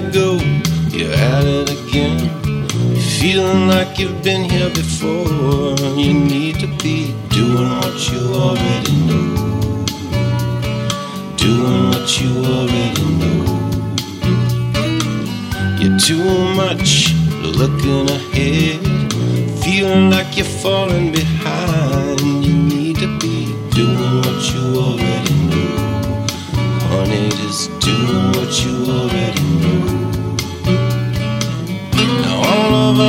you go, you're at it again. Feeling like you've been here before. You need to be doing what you already know. Doing what you already know. You're too much looking ahead. Feeling like you're falling behind. You need to be doing what you already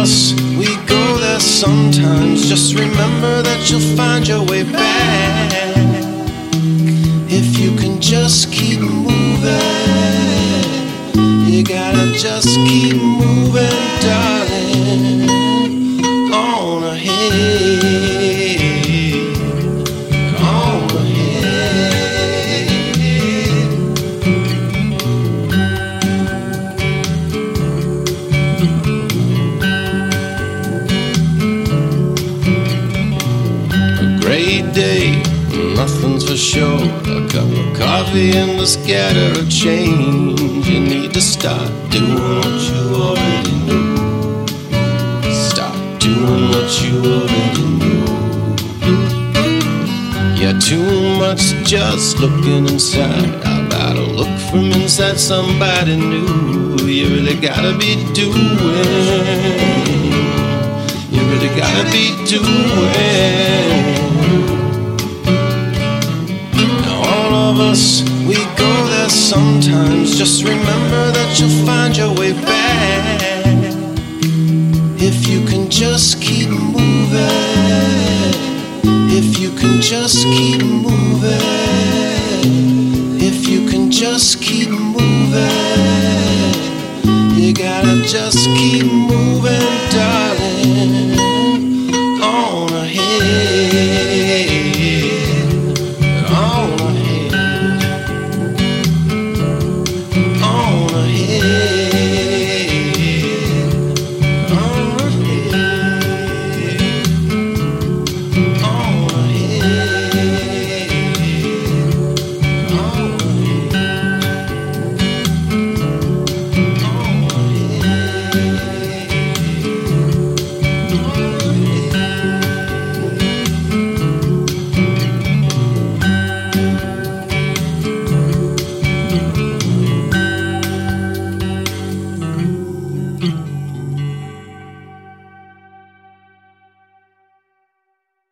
us, we go there sometimes. Just remember that you'll find your way back. If you can just keep moving, you gotta just keep Day, nothing's for sure. A cup of coffee and a scatter of change. You need to start doing what you already know. Start doing what you already know. You're too much just looking inside. I gotta look from inside somebody new. You really gotta be doing. You really gotta be doing. All of us, we go there sometimes. Just remember that you'll find your way back. If you can just keep moving. If you can just keep moving. If you can just keep moving. You gotta just keep moving.